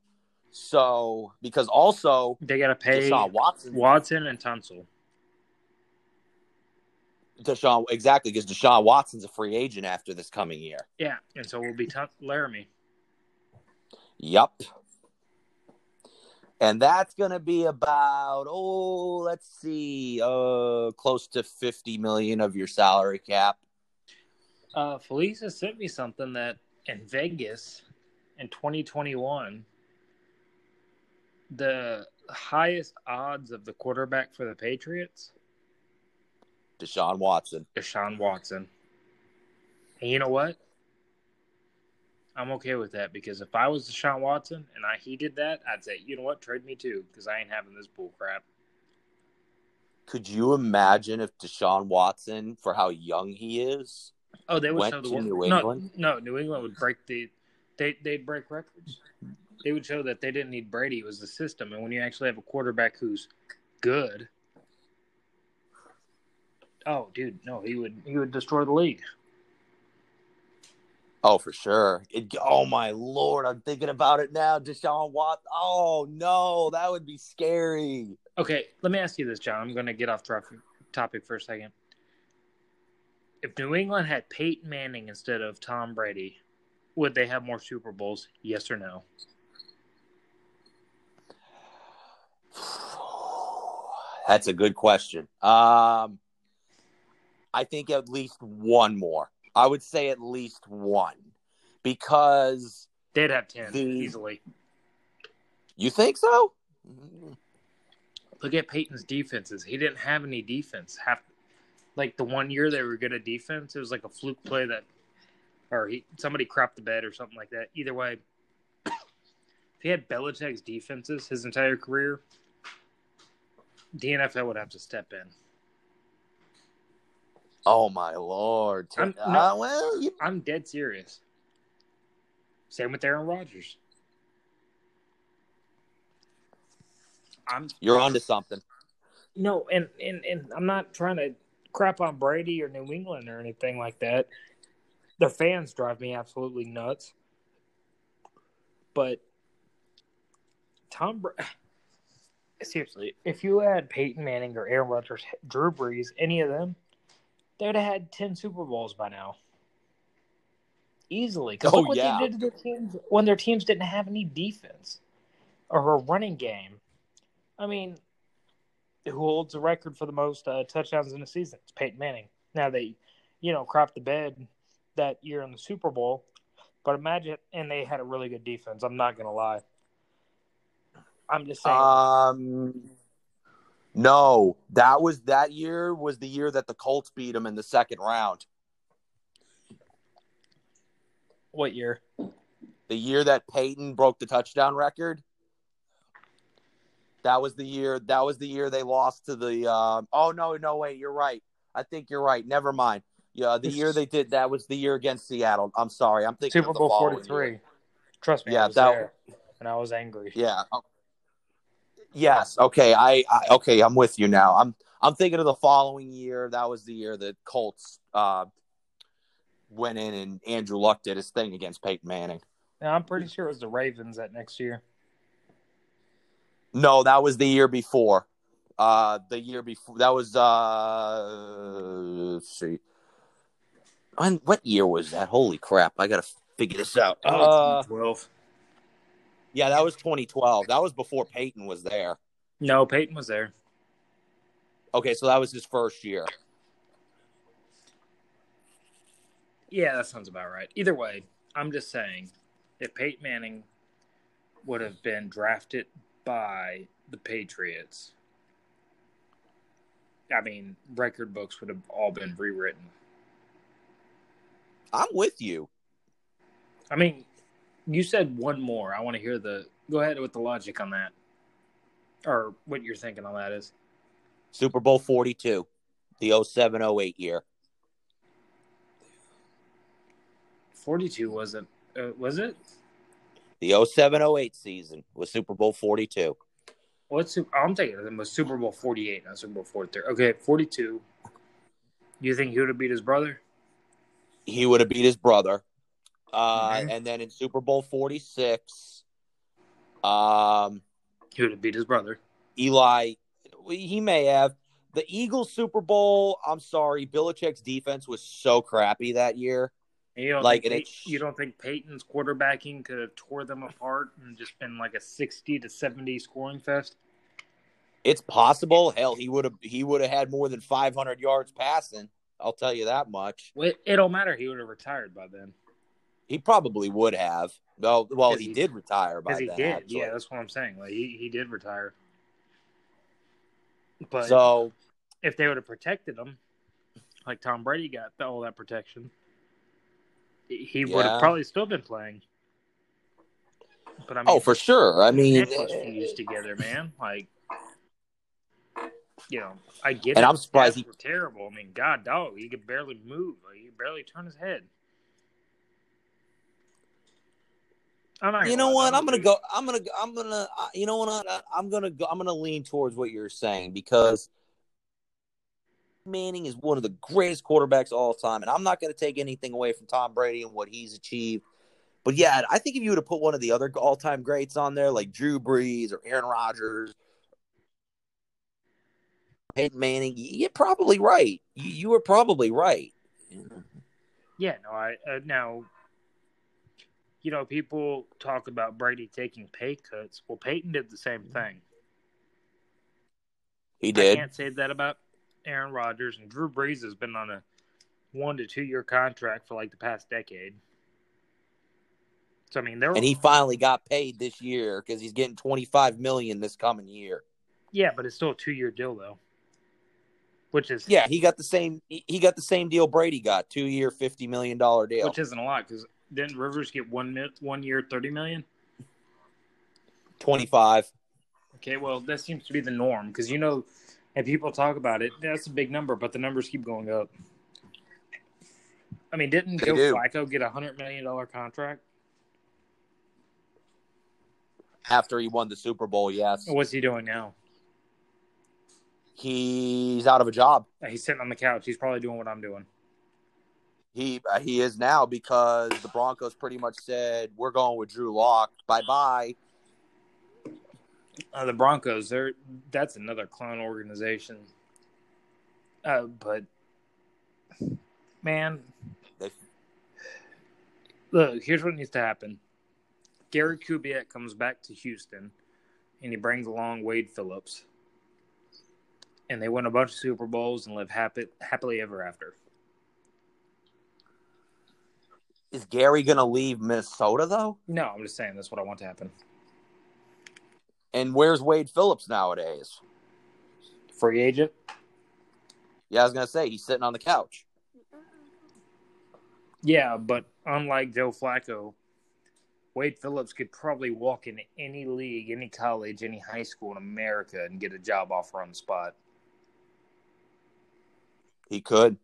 So because also They got to pay Deshaun Watson, Watson and Tunsil. Deshaun exactly because Deshaun Watson's a free agent after this coming year. Yeah, and so we'll be Tun- Laremy. Yep. And that's going to be about oh, let's see, uh close to 50 million of your salary cap. Uh, Felisa sent me something that in Vegas in 2021, the highest odds of the quarterback for the Patriots, Deshaun Watson. Deshaun Watson. And you know what? I'm okay with that because if I was Deshaun Watson and I he did that, I'd say, you know what, trade me too because I ain't having this bull crap. Could you imagine if Deshaun Watson, for how young he is, Oh, they would show the to New no, England? No, New England would break the they they'd break records. They would show that they didn't need Brady; it was the system. And when you actually have a quarterback who's good, oh, dude, no, he would he would destroy the league. Oh, for sure. It, oh my lord, I'm thinking about it now. Deshaun Watson. Oh no, that would be scary. Okay, let me ask you this, John. I'm going to get off topic topic for a second. If New England had Peyton Manning instead of Tom Brady, would they have more Super Bowls? Yes or no? That's a good question. Um, I think at least one more. I would say at least one because They'd have ten The- easily. you think so. Look at Peyton's defenses. He didn't have any defense. Half like the one year they were good at defense, it was like a fluke play that, or he somebody cropped the bed or something like that. Either way, if he had Belichick's defenses his entire career, the NFL would have to step in. Oh my lord! I'm- Uh, well, you, I'm dead serious. Same with Aaron Rodgers. I'm you're onto something. no, and, and and I'm not trying to crap on Brady or New England or anything like that. Their fans drive me absolutely nuts. But Tom, Bra- seriously, if you had Peyton Manning or Aaron Rodgers, Drew Brees, any of them, they would have had ten Super Bowls by now, easily. 'Cause Oh, look what yeah. they did to their teams when their teams didn't have any defense or a running game. I mean, who holds the record for the most uh, touchdowns in a season? It's Peyton Manning. Now they, you know, cropped the bed that year in the Super Bowl, but imagine, and they had a really good defense. I'm not gonna lie. I'm just saying. Um, no, that was that year was the year that the Colts beat them in the second round. what year? The year that Peyton broke the touchdown record. That was the year. That was the year they lost to the. Um, oh no, no, wait, you're right. I think you're right. Never mind. Yeah, the year they did that was the year against Seattle. I'm sorry. I'm thinking Super of the Bowl 43. year. Trust me, Yeah, I was that- there, and I was angry. Yeah. Oh. Yes. Okay. I, I. Okay. I'm with you now. I'm. I'm thinking of the following year. That was the year that Colts uh, went in and Andrew Luck did his thing against Peyton Manning. Now, I'm pretty sure it was the Ravens that next year. No, that was the year before. Uh, the year before that was uh, let's see. When, what year was that? Holy crap! I gotta figure this out. Uh, 12. Yeah, that was 2012. That was before Peyton was there. No, Peyton was there. Okay, so that was his first year. Yeah, that sounds about right. Either way, I'm just saying, if Peyton Manning would have been drafted by the Patriots, I mean, record books would have all been rewritten. I'm with you. I mean, you said one more. I want to hear the. Go ahead with the logic on that, or what you're thinking on that is. Super Bowl 42, the 07 08 year. 42 wasn't. Uh, was it? The 07 08 season was Super Bowl 42. What's I'm thinking it was Super Bowl 48, not Super Bowl 43. Okay, 42. You think he would have beat his brother? He would have beat his brother. Uh, Mhm. And then in Super Bowl 46, um, He would have beat his brother. Eli, he may have. The Eagles Super Bowl, I'm sorry, Belichick's defense was so crappy that year. You don't Like, think and Pey- it's- you don't think Peyton's quarterbacking could have tore them apart and just been like a 60 to 70 scoring fest? It's possible. Hell, he would have he would have had more than 500 yards passing. I'll tell you that much. It, it don't matter. He would have retired by then. He probably would have. Well, well, he, he- did retire by he then. did. actually. Yeah, that's what I'm saying. Like he, he did retire. But So if they would have protected him, like Tom Brady got all that protection, he would have probably still been playing. But I oh, mean, Oh, for sure. I mean, was fused eh, eh, eh. together, man. Like, you know, I get And it. I'm surprised he- were terrible. I mean, God, dog, he could barely move. Like, he could barely turn his head. I'm not you know what? I'm gonna go. I'm gonna. I'm gonna. You know what? I'm gonna go. I'm gonna lean towards what you're saying because Manning is one of the greatest quarterbacks of all time, and I'm not gonna take anything away from Tom Brady and what he's achieved. But yeah, I think if you would have put one of the other all-time greats on there, like Drew Brees or Aaron Rodgers, Peyton Manning, you're probably right. You, you were probably right. Yeah, no, I uh, now. You know, people talk about Brady taking pay cuts. Well, Peyton did the same thing. He did. I can't say that about Aaron Rodgers and Drew Brees has been on a one to two year contract for like the past decade. So I mean, they're And he finally got paid this year because he's getting 25 million this coming year. yeah, but it's still a two year deal though, which is Yeah, he got the same. He he got the same deal Brady got, two year, fifty million dollar deal. which isn't a lot because didn't Rivers get one one year thirty million? 25. Okay, well, that seems to be the norm because you know, and people talk about it. That's a big number, but the numbers keep going up. I mean, didn't They Joe do. Flacco get a hundred million dollar contract? After he won the Super Bowl, yes. What's he doing now? He's out of a job. He's sitting on the couch. He's probably doing what I'm doing. He uh, he is now because the Broncos pretty much said we're going with Drew Lock. Bye bye. Uh, the Broncos, they're that's another clown organization. Uh, but man, They- look, here's what needs to happen. Gary Kubiak comes back to Houston, and he brings along Wade Phillips, and they win a bunch of Super Bowls and live happy, happily ever after. Is Gary gonna leave Minnesota though? No, I'm just saying that's what I want to happen. And where's Wade Phillips nowadays? Free agent. Yeah, I was gonna say he's sitting on the couch. Yeah, but unlike Joe Flacco, Wade Phillips could probably walk into any league, any college, any high school in America and get a job offer on the spot. He could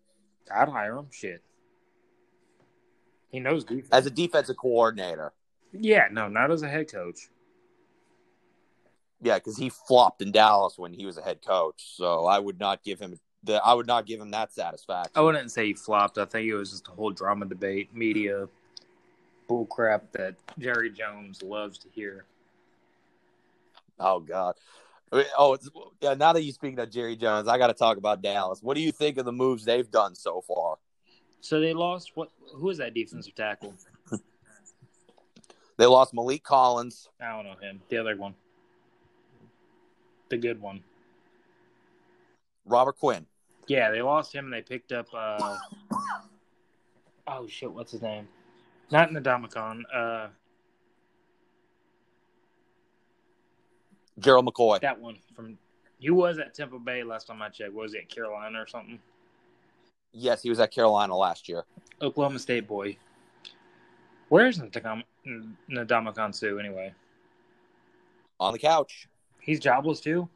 I'd hire him. Shit. He knows defense. as a defensive coordinator. yeah, no, not as a head coach. Yeah, because he flopped in Dallas when he was a head coach. So I would not give him the. I would not give him that satisfaction. I wouldn't say he flopped. I think it was just a whole drama debate, media bullcrap that Jerry Jones loves to hear. Oh God. Oh, it's, yeah. Now that you're speaking of Jerry Jones, I got to talk about Dallas. What do you think of the moves they've done so far? So they lost what who is that defensive tackle? They lost Maliek Collins. I don't know him. The other one. The good one. Robert Quinn. Yeah, they lost him and they picked up uh Oh shit, what's his name? Not Ndamukong, uh Gerald McCoy. that one from he was at Tampa Bay last time I checked. What was it, Carolina or something? Yes, he was at Carolina last year. Oklahoma State boy. Where's Ndamukong Suh anyway? On the couch. He's jobless too?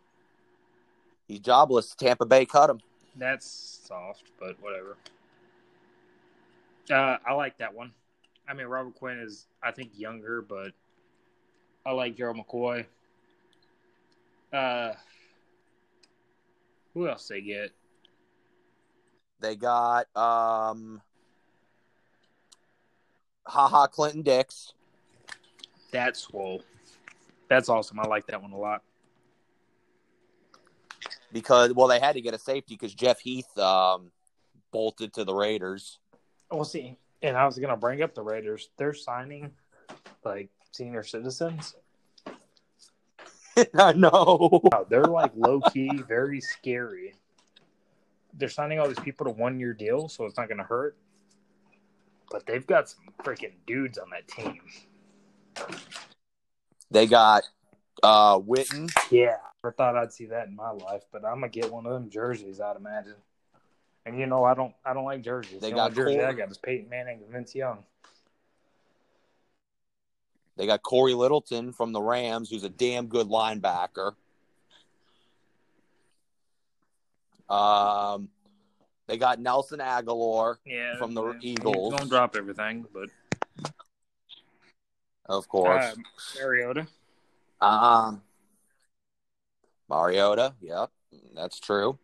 He's jobless. Tampa Bay cut him. That's soft, but whatever. Uh, I like that one. I mean, Robert Quinn is, I think, younger, but I like Gerald McCoy. Uh, who else they get? They got um Ha Ha Clinton-Dix. That's swole. That's awesome. I like that one a lot. because well they had to get a safety because Jeff Heath um, bolted to the Raiders. We'll see. And I was gonna bring up the Raiders. They're signing like senior citizens. I know. Wow, they're like low key, very scary. They're signing all these people to one year deal, so it's not going to hurt. But they've got some freaking dudes on that team. They got uh, Witten. Yeah, I thought I'd see that in my life, but I'm gonna get one of them jerseys. I'd imagine. And you know, I don't, I don't like jerseys. They the got only jersey Cor- I got is Peyton Manning and Vince Young. They got Cory Littleton from the Rams, who's a damn good linebacker. Um, they got Nelson Agholor, Yeah, From the man, Eagles. Don't drop everything, but of course. uh, Mariota. Um, Mariota, yep, that's true.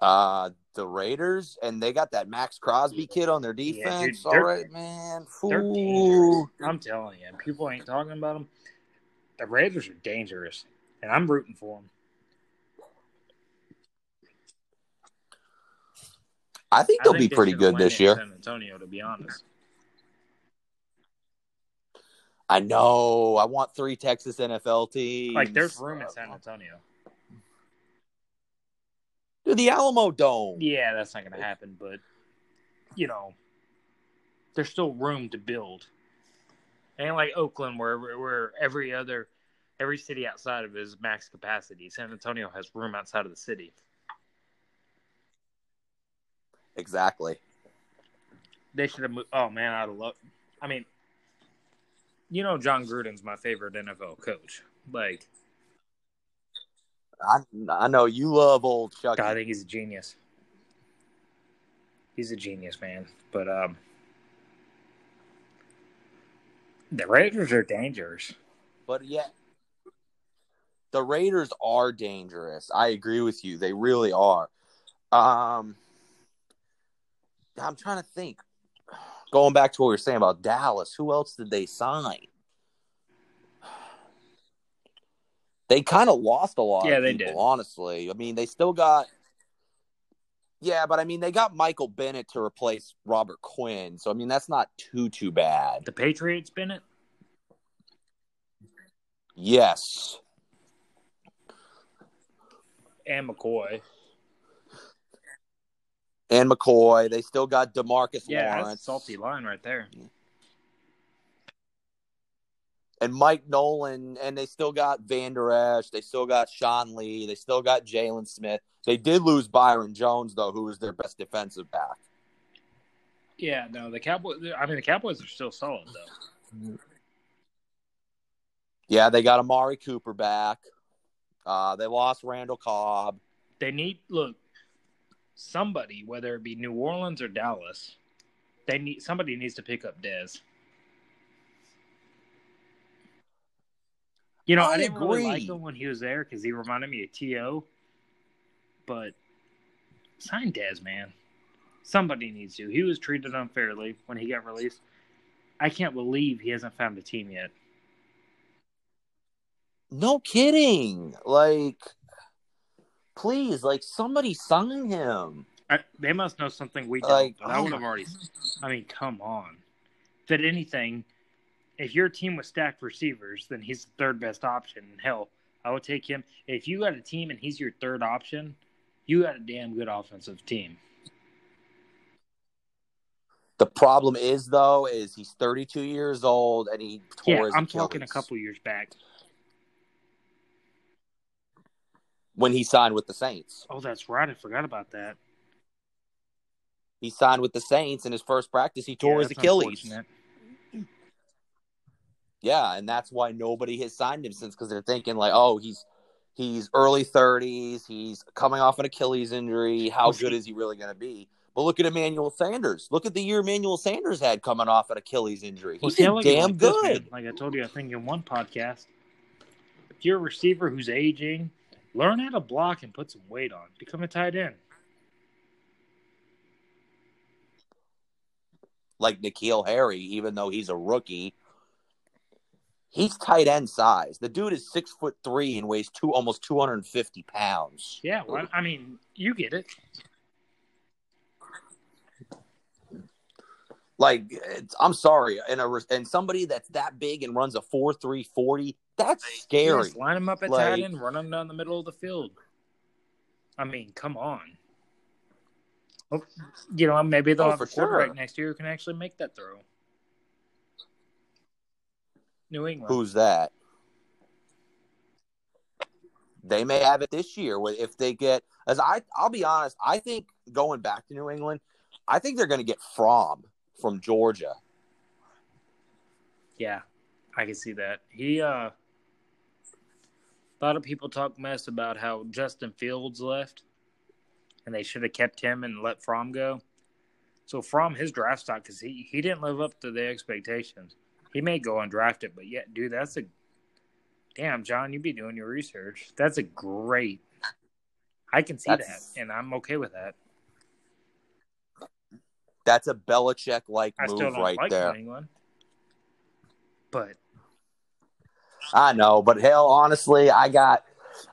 Uh, the Raiders, and they got that Maxx Crosby kid on their Yeah, dude, defense. All right, man. They're Ooh. dangerous. I'm telling you, people ain't talking about them. The Raiders are dangerous, and I'm rooting for them. I think they'll think be pretty good this year. San Antonio, to be honest. I know. I want three Texas NFL teams. Like, there's room in San Antonio. Dude, the Alamodome. Yeah, that's not going to happen, but you know, there's still room to build. And like Oakland, where where every other every city outside of it is max capacity. San Antonio has room outside of the city. Exactly. They should have moved. Oh man, I'd love. I mean, you know, Jon Gruden's my favorite NFL coach. Like, I I know you love old Chuck. I think he's a genius. He's a genius, man. But um, the Raiders are dangerous. But yeah, the Raiders are dangerous. I agree with you. They really are. Um, I'm trying to think. Going back to what we were saying about Dallas, who else did they sign? They kind of lost a lot. Yeah, they people, did. Honestly, I mean, they still got. Yeah, but I mean, they got Michael Bennett to replace Robert Quinn, so I mean, that's not too too bad. The Patriots, Bennett. Yes, and McCoy. And McCoy. They still got DeMarcus Yeah, that's Lawrence. a salty line right there. and Mike Nolan, and they still got Vander Esch, they still got Sean Lee, they still got Jaylon Smith. They did lose Byron Jones though, who was their best defensive back. Yeah, no, the Cowboys. I mean, the Cowboys are still solid though. Yeah, they got Amari Cooper back. Uh, they lost Randall Cobb. They need look somebody, whether it be New Orleans or Dallas. They need somebody needs to pick up Dez. You know, I, I didn't really like him when he was there because he reminded me of To. But sign Dez, man. Somebody needs to. He was treated unfairly when he got released. I can't believe he hasn't found a team yet. No kidding. Like, please, like somebody sign him. I, they must know something we don't. Like, but I oh would have already. I mean, come on. If anything, if your team was stacked receivers, then he's the third best option. Hell, I would take him. If you got a team and he's your third option, you got a damn good offensive team. The problem is though, is he's 32 years old and he tore Yeah, I'm talking a couple years back. When he signed with the Saints. Oh, that's right. I forgot about that. He signed with the Saints in his first practice. He tore Yeah, his Achilles. Yeah, and that's why nobody has signed him since because they're thinking like, oh, he's he's early thirties, he's coming off an Achilles injury. How good is he really going to be? But look at Emmanuel Sanders. Look at the year Emmanuel Sanders had coming off an Achilles injury. He Well, see, I did look at it damn like good. man. Like I told you, I think in one podcast, if you're a receiver who's aging, learn how to block and put some weight on. Become a tight end. Like N'Keal Harry, even though he's a rookie, he's tight end size. The dude is six foot three and weighs two almost two hundred and fifty pounds. Yeah, well, I mean, you get it. Like, it's, I'm sorry, and a and somebody that's that big and runs a four three forty, that's scary. Just line them up at Like- tight end, run them down the middle of the field. I mean, come on. Oh, You know, maybe they'll Oh, have a quarterback sure. next year who can actually make that throw. New England. Who's that? They may have it this year if they get. As I, I'll be honest, I think going back to New England, I think they're going to get Fromm from Georgia. Yeah, I can see that. He uh a lot of people talk mess about how Justin Fields left and they should have kept him and let Fromm go. So Fromm his draft stock cuz he he didn't live up to the expectations. He may go undrafted, but yeah, dude, that's a Damn, John, you be doing your research. That's a great I can see That's- that and I'm okay with that. That's a Belichick like I still move don't right like there. England. But I know, but hell, honestly, I got,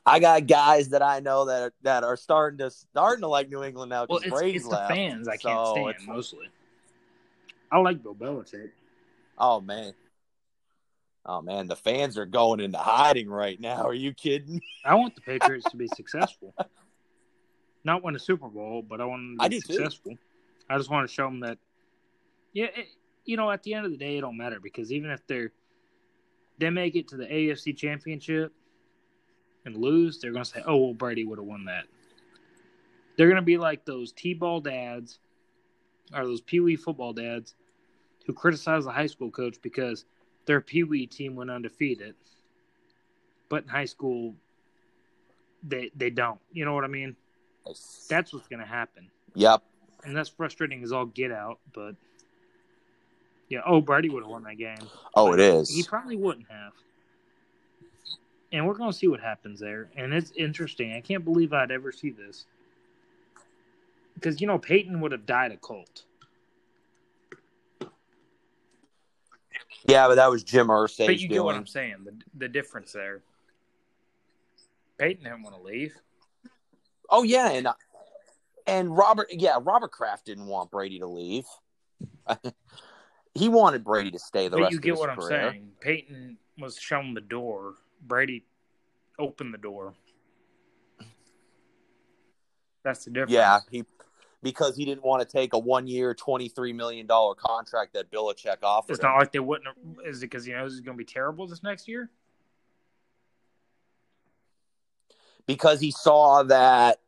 I got guys that I know that are, that are starting to starting to like New England now well, it's, Brady's it's the fans I can't So stand it's- mostly. I like Bill Belichick. Oh man, oh man, the fans are going into hiding right now. Are you kidding? I want the Patriots to be successful. Not win a Super Bowl, but I want them to I be do too. successful. I just want to show them that, yeah, it, you know, at the end of the day, it don't matter because even if they're they make it to the AFC Championship and lose, they're gonna say, "Oh, well, Brady would have won that." They're gonna be like those T-ball dads or those Pee Wee football dads who criticize the high school coach because their Pee Wee team went undefeated, but in high school, they they don't. You know what I mean? That's what's going to happen, Yep. and that's frustrating as all get out. But yeah, oh, Brady would have won that game. Oh, it is. He probably wouldn't have. And we're going to see what happens there. And it's interesting. I can't believe I'd ever see this. Because, you know, Peyton would have died a Colt. Yeah, but that was Jim Irsay's But you get what. I'm saying. The, the difference there. Peyton didn't want to leave. Oh yeah, and and Robert, yeah, Robert Kraft didn't want Brady to leave. he wanted Brady to stay the but rest you get what I'm career. saying. Peyton was shown the door. Brady opened the door. That's the difference. Yeah, he because he didn't want to take a one-year, twenty-three million dollar contract that Belichick offered. It's him. not like they wouldn't. Have, is it because he knows he's going to be terrible this next year? because he saw that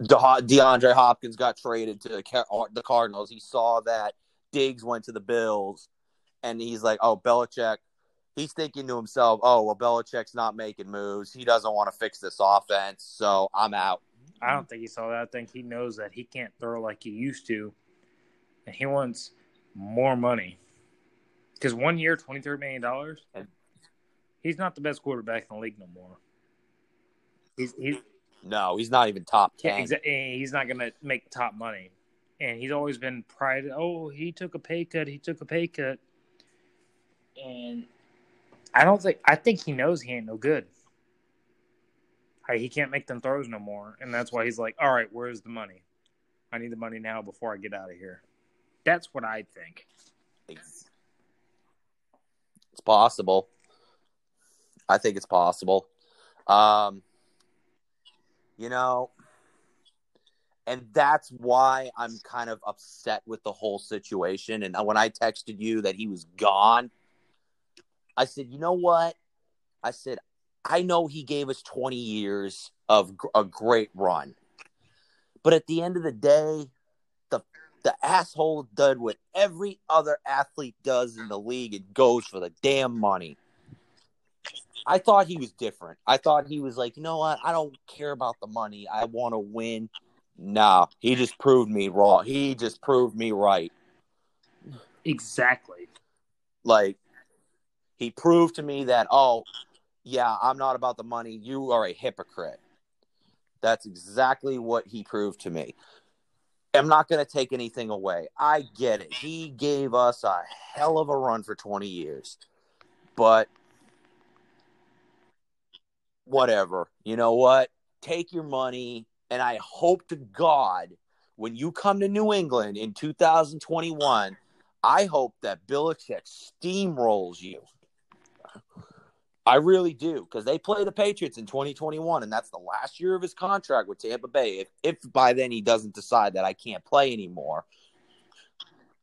DeAndre Hopkins got traded to the Cardinals. He saw that Diggs went to the Bills, and he's like, "Oh, Belichick." He's thinking to himself, "Oh, well, Belichick's not making moves. He doesn't want to fix this offense, so I'm out." I don't think he saw that. I think he knows that he can't throw like he used to, and he wants more money. Because one year, twenty three million dollars, And- he's not the best quarterback in the league no more. He's he's No, he's not even top yeah, ten. exa- eh, he's not gonna make top money, and he's always been prided. Oh, he took a pay cut. He took a pay cut, and I don't think I think he knows he ain't no good. He can't make them throws no more, and that's why he's like, "All right, where's the money? I need the money now before I get out of here." That's what I think. It's possible. I think it's possible. Um, you know, and that's why I'm kind of upset with the whole situation. And when I texted you that he was gone, I said, you know what? I said, I know he gave us 20 years of a great run. But at the end of the day, the the asshole did what every other athlete does in the league. It goes for the damn money. I thought he was different. I thought he was like, you know what? I don't care about the money. I want to win. Nah, he just proved me wrong. He just proved me right. Exactly. Like, he proved to me that, oh, yeah, I'm not about the money. You are a hypocrite. That's exactly what he proved to me. I'm not going to take anything away. I get it. He gave us a hell of a run for 20 years. But whatever. You know what? Take your money. And I hope to God when you come to New England in 2021, I hope that Belichick steamrolls you. I really do because they play the Patriots in 2021, and that's the last year of his contract with Tampa Bay. If, if by then he doesn't decide that I can't play anymore,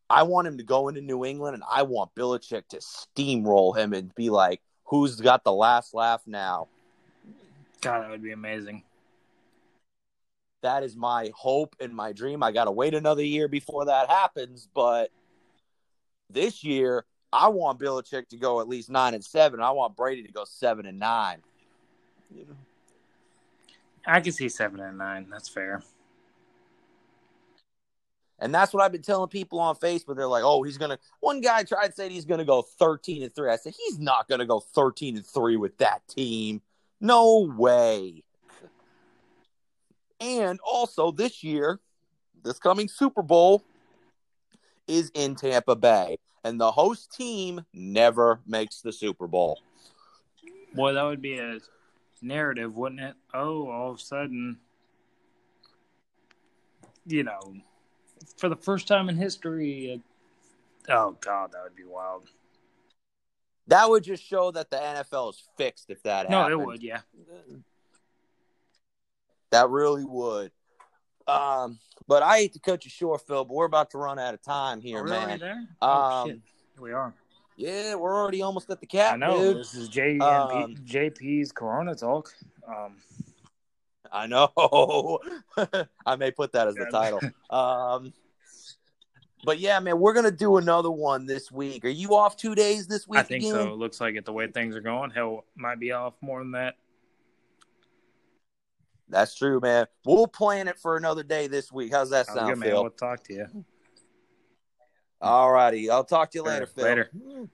I want him to go into New England, and I want Belichick to steamroll him and be like, "Who's got the last laugh now?" God, that would be amazing. That is my hope and my dream. I got to wait another year before that happens, but this year I want Belichick to go at least nine and seven. I want Brady to go seven and nine. You know? I can see seven and nine. That's fair. And that's what I've been telling people on Facebook. They're like, "Oh, he's gonna." One guy tried saying he's gonna go thirteen and three. I said he's not gonna go thirteen and three with that team. No way. And also this year, this coming Super Bowl is in Tampa Bay, and the host team never makes the Super Bowl. Boy, that would be a narrative, wouldn't it? Oh, all of a sudden, you know, for the first time in history. Uh, oh God, that would be wild. That would just show that the NFL is fixed if that No, happened. it would. Yeah. That really would. Um, but I hate to cut you short, Phil, but we're about to run out of time here, Are we already man. there? Oh Um, shit, Here we are. Yeah, we're already almost at the cap, I know dude. this is J Um, JP's Corona talk. Um, I know. I may put that as the title. Um, But yeah, man, we're gonna do another one this week. Are you off two days this week? I think again? so. It looks like it the way things are going. Hell, might be off more than that. That's true, man. We'll plan it for another day this week. How's that oh, sound, good, man. Phil? We'll talk to you. All righty. I'll talk to you later, Phil. Later. Hmm.